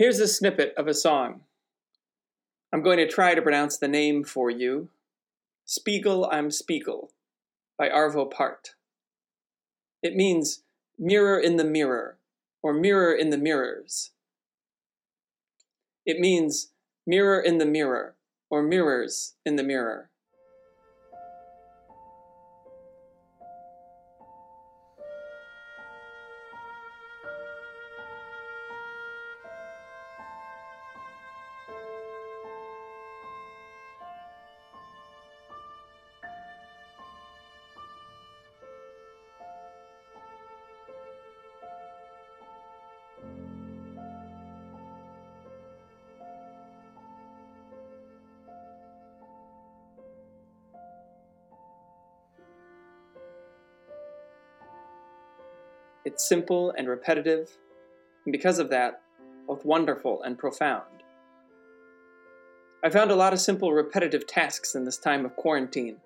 Here's a snippet of a song. I'm going to try to pronounce the name for you. Spiegel im Spiegel by Arvo Pärt. It means mirror in the mirror or mirror in the mirrors. It means mirror in the mirror or mirrors in the mirror. It's simple and repetitive, and because of that, both wonderful and profound. I found a lot of simple, repetitive tasks in this time of quarantine.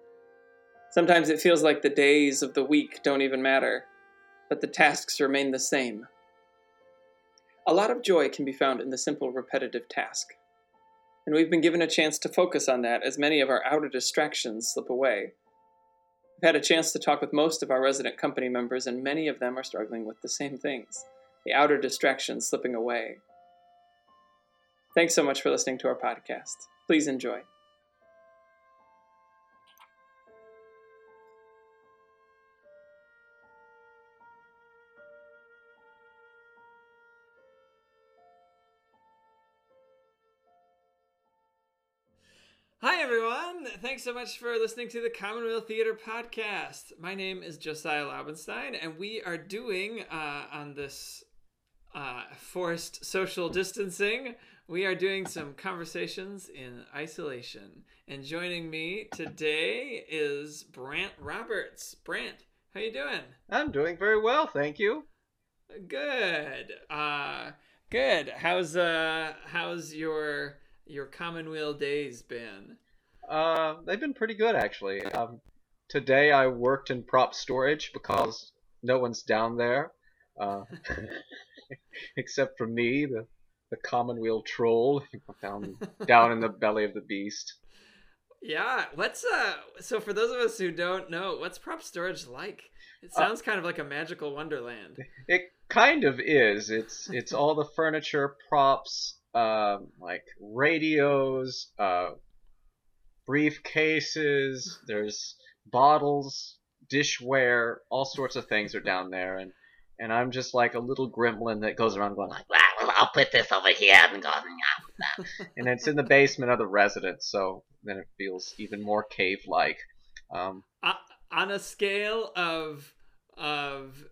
Sometimes it feels like the days of the week don't even matter, but the tasks remain the same. A lot of joy can be found in the simple, repetitive task. And we've been given a chance to focus on that as many of our outer distractions slip away. I've had a chance to talk with most of our resident company members, and many of them are struggling with the same things the outer distractions slipping away. Thanks so much for listening to our podcast. Please enjoy. Hi, everyone. Thanks so much for listening to the Commonweal Theater podcast. My name is Josiah Laubenstein, and we are doing uh, on this uh, forced social distancing, we are doing some conversations in isolation. And joining me today is Brandt Roberts. Brandt, how you doing? I'm doing very well, thank you. Good. Uh, good. How's uh, how's your your Commonweal days been? Uh, they've been pretty good actually. Um, today I worked in prop storage because no one's down there, uh, except for me, the the Commonweal troll down down in the belly of the beast. Yeah, what's uh? So for those of us who don't know, what's prop storage like? It uh, sounds uh, kind of like a magical wonderland. It kind of is. It's it's all the furniture, props, um, like radios, uh, briefcases. There's bottles, dishware, all sorts of things are down there, and and I'm just like a little gremlin that goes around going like, well, I'll put this over here and go, and it's in the basement of the residence, so then it feels even more cave-like. Um, uh, on a scale of of,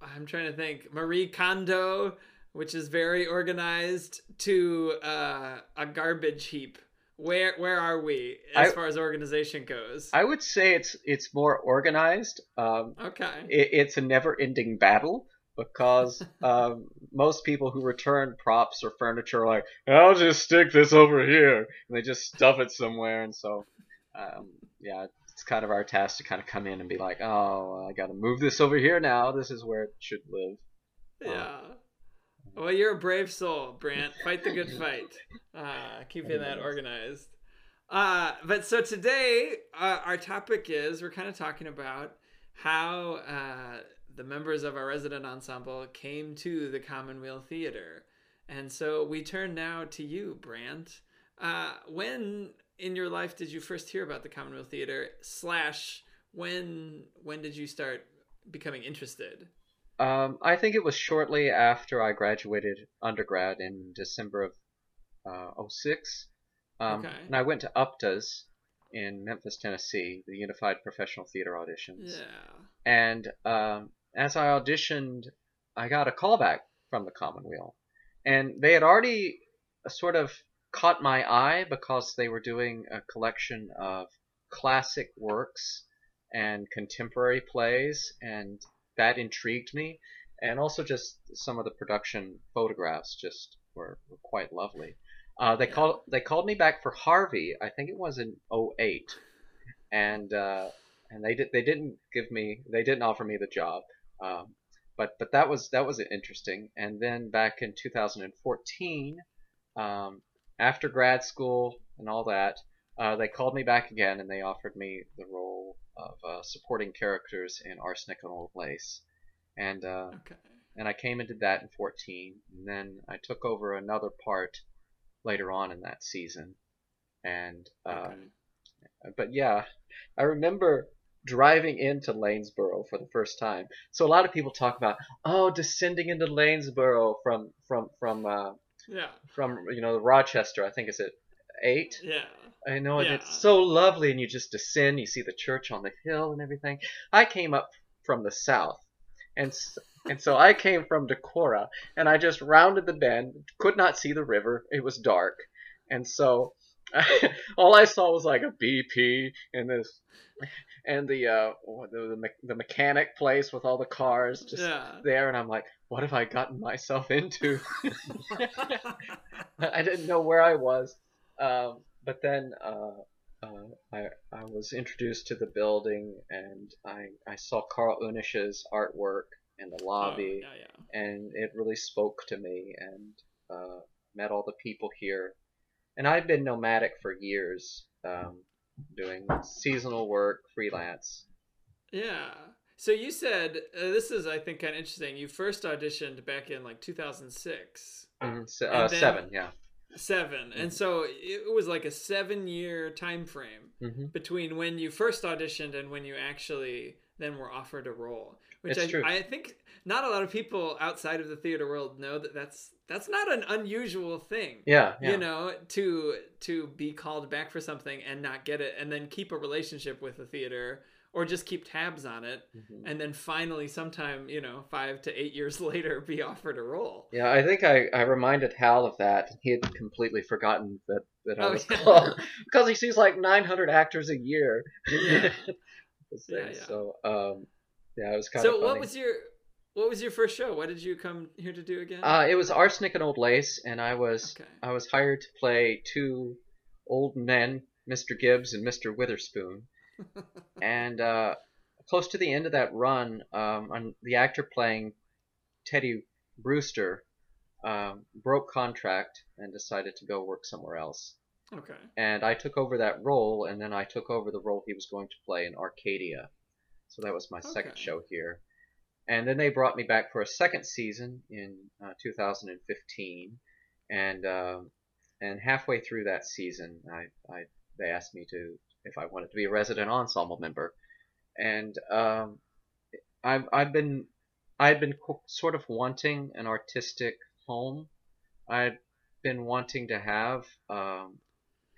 I'm trying to think, Marie Kondo which is very organized, to uh, a garbage heap. Where where are we as I, far as organization goes? I would say it's it's more organized. Um, okay. It, it's a never-ending battle because um, most people who return props or furniture are like, I'll just stick this over here, and they just stuff it somewhere, and so um, yeah, it's kind of our task to kind of come in and be like, oh, I got to move this over here now. This is where it should live. Yeah. Um, well, you're a brave soul, Brandt. Fight the good fight. Uh, keeping that organized. Uh, but so today, uh, our topic is we're kind of talking about how uh, the members of our resident ensemble came to the Commonweal Theater. And so we turn now to you, Brandt. Uh, when in your life did you first hear about the Commonweal Theater? Slash, when when did you start becoming interested? Um, I think it was shortly after I graduated undergrad in December of uh, 06. Um, okay. And I went to UPTAs in Memphis, Tennessee, the Unified Professional Theater Auditions. Yeah. And um, as I auditioned, I got a callback from the Commonweal. And they had already sort of caught my eye because they were doing a collection of classic works and contemporary plays and that intrigued me, and also just some of the production photographs just were, were quite lovely. Uh, they called they called me back for Harvey. I think it was in 08. and uh, and they did they didn't give me they didn't offer me the job. Um, but but that was that was interesting. And then back in 2014, um, after grad school and all that, uh, they called me back again and they offered me the role of uh, supporting characters in Arsenic and Old Lace. And uh, Okay. and I came into that in 14. And then I took over another part later on in that season. And um, Okay. but yeah, I remember driving into Lanesboro for the first time. So a lot of people talk about oh descending into Lanesboro from from from uh, Yeah. from you know Rochester. I think is it eight. Yeah. I know, Yeah. it's so lovely, and you just descend. You see the church on the hill and everything. I came up from the south, and s- and so I came from Decorah, and I just rounded the bend. Could not see the river; it was dark, and so all I saw was like a BP and this, and the uh the the, the mechanic place with all the cars just Yeah. there, and I'm like, what have I gotten myself into? I didn't know where I was. Um, but then uh, uh, I, I was introduced to the building and I, I saw Karl Unnasch's artwork in the lobby Oh, yeah, yeah. and it really spoke to me and uh, met all the people here. And I've been nomadic for years, um, doing seasonal work, freelance. Yeah. So you said uh, this is, I think, kind of interesting. You first auditioned back in like 2006, Mhm, se- And uh, then- seven, yeah. Seven, and Mhm. so it was like a seven-year time frame hmm between when you first auditioned and when you actually then were offered a role. Which I, true. I think not a lot of people outside of the theater world know that that's that's not an unusual thing. Yeah, yeah. you know to to be called back for something and not get it and then keep a relationship with the theater or just keep tabs on it Mhm. and then finally sometime you know five to eight years later be offered a role Yeah, I think I, I reminded Hal of that. He had completely forgotten that, that I Oh, was yeah. called because he sees like 900 actors a year. Yeah. Yeah, yeah. So um, yeah, it was kind so of what was your what was your first show what did you come here to do again Uh, it was Arsenic and Old Lace, and I was okay I was hired to play two old men, Mr. Gibbs and Mr. Witherspoon. And uh, close to the end of that run, um, the actor playing Teddy Brewster um, broke contract and decided to go work somewhere else. okay And I took over that role, and then I took over the role he was going to play in Arcadia. So that was my second show here. And then they brought me back for a second season in uh, 2015, and um, and halfway through that season, I, I they asked me to if I wanted to be a resident ensemble member, and um, I've I've been I've been sort of wanting an artistic home. I've been wanting to have um,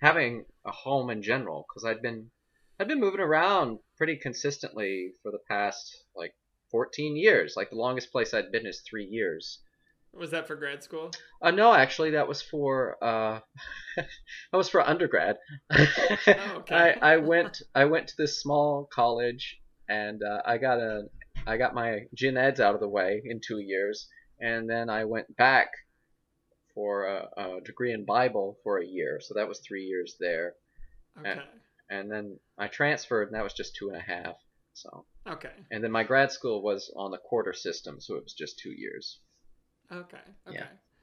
having a home in general because I've been I'd been moving around pretty consistently for the past like 14 years. Like the longest place I'd been is three years. Was that for grad school Uh, no, actually, that was for uh, that was for undergrad. okay. I, I went I went to this small college and uh, I got a I got my gen eds out of the way in two years, and then I went back for a, a degree in Bible for a year. So that was three years there, okay and then I transferred, and that was just two and a half. So, okay and then my grad school was on the quarter system, so it was just two years. Okay okay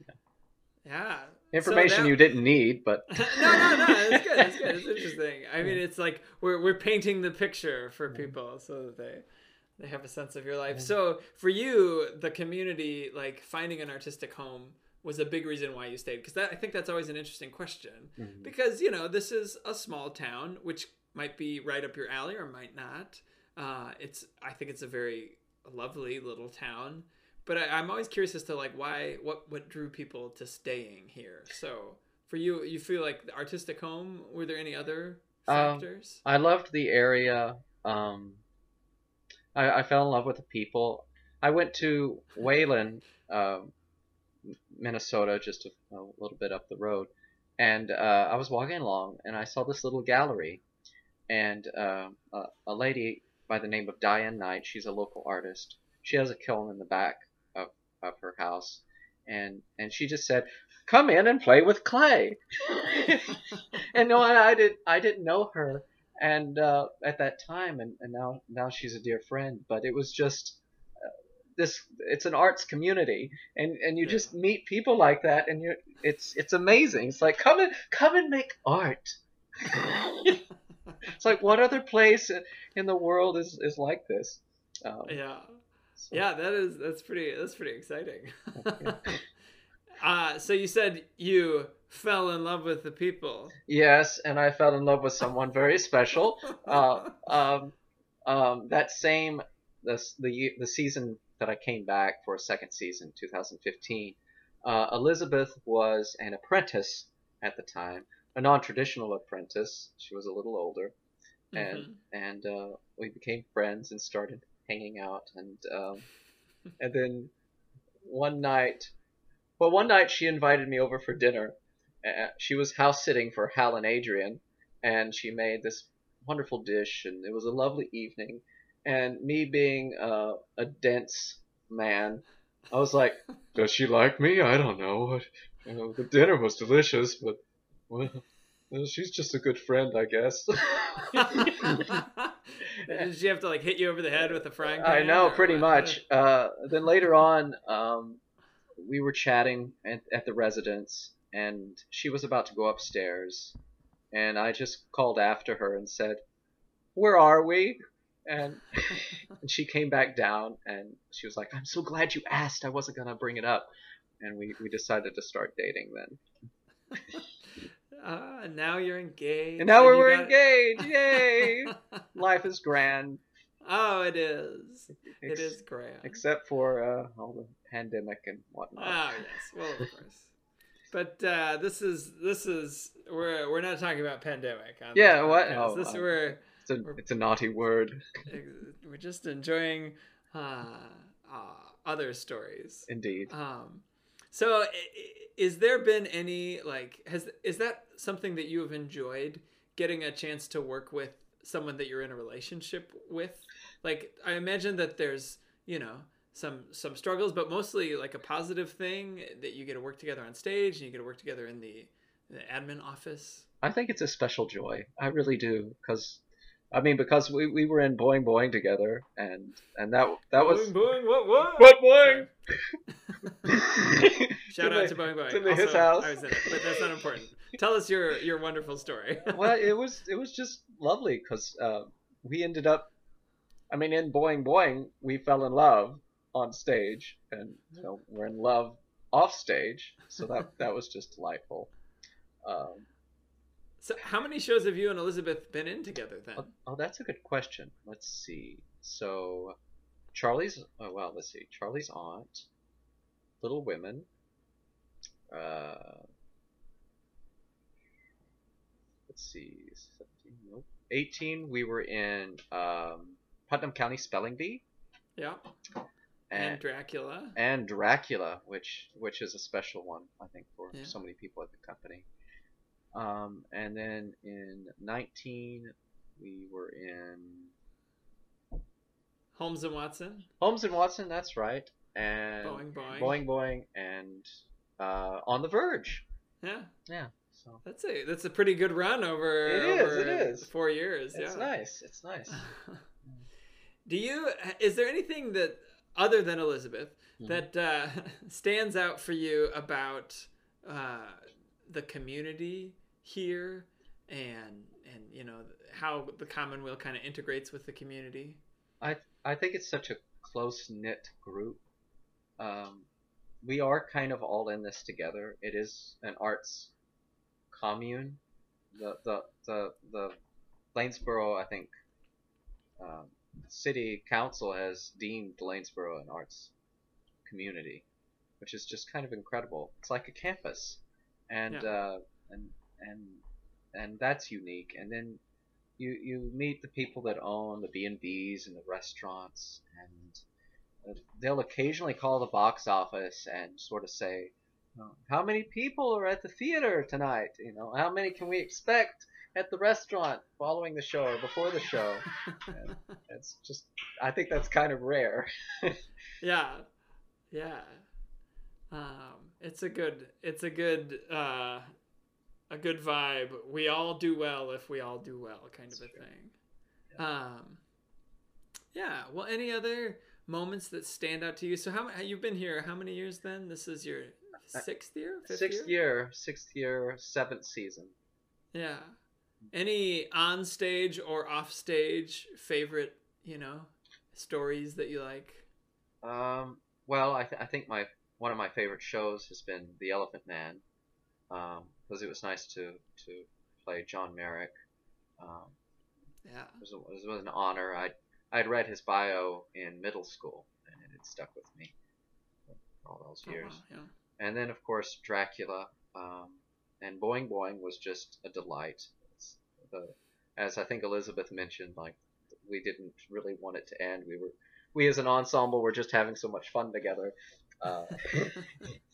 Yeah. yeah Information So that- you didn't need, but no, no, no. It's good. It's good. It's interesting. I mean, it's like we're we're painting the picture for people so that they they have a sense of your life. Yeah. So for you, the community, like finding an artistic home, was a big reason why you stayed. Because that I think that's always an interesting question. Mhm. Because you know this is a small town, which might be right up your alley or might not. Uh, it's I think it's a very lovely little town. But I, I'm always curious as to like why what what drew people to staying here. So for you, you feel like the artistic home. Were there any other Um, factors? I loved the area. Um, I, I fell in love with the people. I went to Whalan, um, Minnesota, just a, a little bit up the road, and uh, I was walking along and I saw this little gallery, and um a, a lady by the name of Diane Knight. She's a local artist. She has a kiln in the back of, her house, and and she just said, "Come in and play with clay." and no, I, I did I didn't know her, and uh, at that time, and, and now now she's a dear friend. But it was just uh, this it's an arts community. And and you just meet people like that and you it's it's amazing. It's like come and come and make art. It's like what other place in the world is is like this? Um, yeah so. yeah that is that's pretty that's pretty exciting uh so you said you fell in love with the people yes and i fell in love with someone very special uh, um, um, that same the, the the season that I came back for a second season, 2015, uh, Elizabeth was an apprentice at the time, a non-traditional apprentice. She was a little older, and mm-hmm. and uh, we became friends and started hanging out. And um, and then one night, well, one night she invited me over for dinner. Uh, she was house sitting for Hal and Adrian, and she made this wonderful dish, and it was a lovely evening. And me being uh, a dense man, I was like, "Does she like me? I don't know. You know, the dinner was delicious, but well, she's just a good friend, I guess." Did she have to like hit you over the head with a frying pan? I know, pretty what? much. Uh, then later on, um, we were chatting at, at the residence, and she was about to go upstairs, and I just called after her and said, "Where are we?" and and she came back down and she was like, "I'm so glad you asked. I wasn't gonna bring it up." And we we decided to start dating then. Uh, now you're engaged. And now and we're engaged. Yay! Life is grand. Oh, it is. Ex- it is grand. Except for uh, all the pandemic and whatnot. Oh yes, well of course. But uh, this is this is we're we're not talking about pandemic. yeah, what? Oh, this uh, we're it's a, it's a naughty word. We're just enjoying uh, uh, other stories. Indeed. Um, so, is there been any like has is that something that you have enjoyed getting a chance to work with someone that you're in a relationship with? Like, I imagine that there's you know some some struggles, but mostly like a positive thing that you get to work together on stage and you get to work together in the, the admin office. I think it's a special joy. I really do because I mean, because we, we were in Boing Boing together, and and that that was Boing Boing what what what Boing. Shout out to Boing Boing. To also, his house. I was in it, but that's not important. Tell us your your wonderful story. well, it was it was just lovely because uh, we ended up. I mean, in Boing Boing, we fell in love on stage, and you know, we're in love off stage. So that that was just delightful. Um, so, how many shows have you and Elizabeth been in together then? Oh, oh that's a good question. Let's see. So, Charlie's. Oh well, let's see. Charlie's aunt, Little Women. Uh, let's see. 17, nope. 18. We were in um, Putnam County Spelling Bee. Yeah. And, and, Dracula. And Dracula, which which is a special one, I think, for yeah. so many people at the company. Um, and then in 19, we were in Holmes and Watson. Holmes and Watson, that's right. And Boing Boing. Boing Boing and uh, On the Verge. Yeah. Yeah. So that's a that's a pretty good run over. It over is. It is. Four years. It's yeah. nice. It's nice. Do you? Is there anything that other than Elizabeth mm-hmm. that uh, stands out for you about uh, the community here and and you know how the commonweal kind of integrates with the community? I i think it's such a close knit group. Um, we are kind of all in this together. It is an arts commune. The the the, the lanesboro i think um, city council has deemed lanesboro an arts community which is just kind of incredible. It's like a campus. And yeah. uh, and and and that's unique. And then you you meet the people that own the B and B's and the restaurants, and uh, they'll occasionally call the box office and sort of say, "How many people are at the theater tonight? You know, how many can we expect?" At the restaurant following the show or before the show, it's just I think that's kind of rare. yeah, yeah. Um, it's a good it's a good uh, a good vibe. We all do well if we all do well, kind That's of a true. thing. Yeah. Um, yeah. Well, any other moments that stand out to you? So how you've been here? How many years then? This is your sixth year, Sixth year? year, sixth year, seventh season. Yeah. Any on stage or off stage favorite, you know, stories that you like? Um, well, I, th- I think my one of my favorite shows has been The Elephant Man, because it was nice to to play John Merrick. Um, Yeah. it, was a, it was an honor. I I'd read his bio in middle school, and it stuck with me for all those Oh, years. wow, yeah. And then, of course, Dracula. Um, and Boing Boing was just a delight. It's the, as I think Elizabeth mentioned, like we didn't really want it to end. We were, we as an ensemble were just having so much fun together. Uh,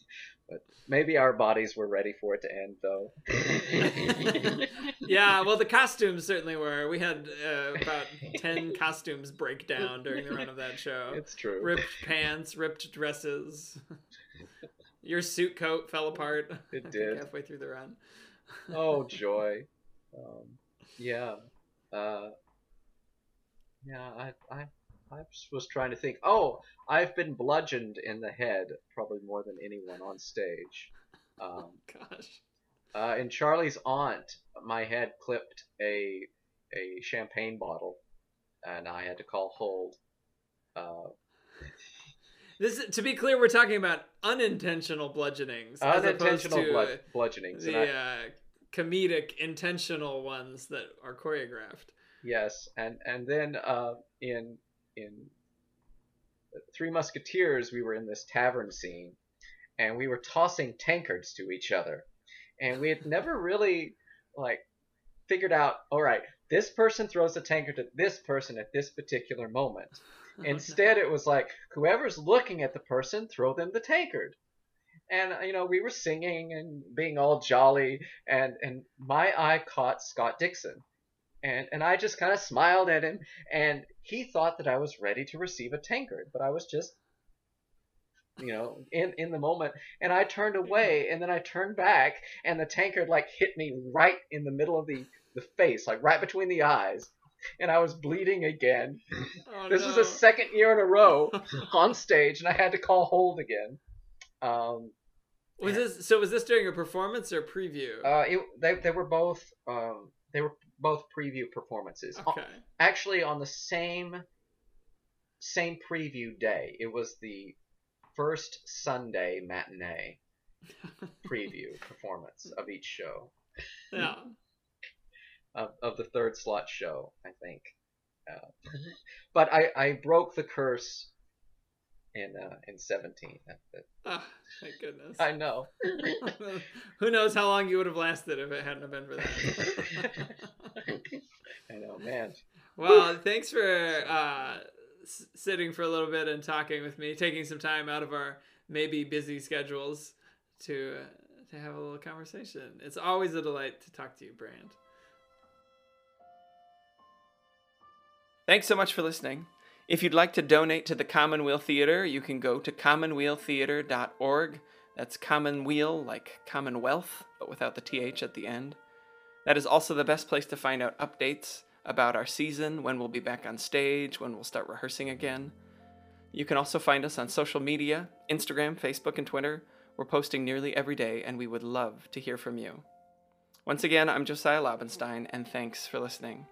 but maybe our bodies were ready for it to end, though. yeah, well, the costumes certainly were. We had uh, about 10 costumes break down during the run of that show. it's true. Ripped pants, ripped dresses. Your suit coat fell apart. It did. halfway through the run. oh joy um, yeah uh, yeah I, I I was trying to think oh I've been bludgeoned in the head probably more than anyone on stage um, Gosh. uh, in Charlie's aunt my head clipped a a champagne bottle and I had to call hold uh, This to be clear, we're talking about unintentional bludgeonings, as opposed to bludgeonings the I, uh, comedic intentional ones that are choreographed. Yes, and and then uh, in in uh, Three Musketeers, we were in this tavern scene, and we were tossing tankards to each other, and we had never really like figured out. All right, this person throws a tankard at this person at this particular moment. Instead, it was like whoever's looking at the person, throw them the tankard. And uh, you know, we were singing and being all jolly, and and my eye caught Scott Dixon, and and I just kind of smiled at him, and he thought that I was ready to receive a tankard, but I was just, you know, in in the moment, and I turned away, and then I turned back, and the tankard like hit me right in the middle of the the face, like right between the eyes, and I was bleeding again. Oh, This no. was the second year in a row on stage, and I had to call hold again. Um, Was this so? Was this during a performance or preview? uh, it, they they were both um, they were both preview performances. okay. Actually, on the same same preview day, it was the first Sunday matinee preview performance of each show Yeah. of, of the third slot show, I think. Uh, but I, I broke the curse in uh, in seventeen. That- that- Ah, goodness. I know. Who knows how long you would have lasted if it hadn't have been for that. I know, man. well, thanks for uh, s- sitting for a little bit and talking with me, taking some time out of our maybe busy schedules to uh, to have a little conversation. It's always a delight to talk to you, Brandt. Thanks so much for listening. If you'd like to donate to the Commonweal Theater, you can go to commonwealtheater.org. That's Commonweal, like Commonwealth, but without the TH at the end. That is also the best place to find out updates about our season, when we'll be back on stage, when we'll start rehearsing again. You can also find us on social media Instagram, Facebook, and Twitter. We're posting nearly every day, and we would love to hear from you. Once again, I'm Josiah Lobenstein, and thanks for listening.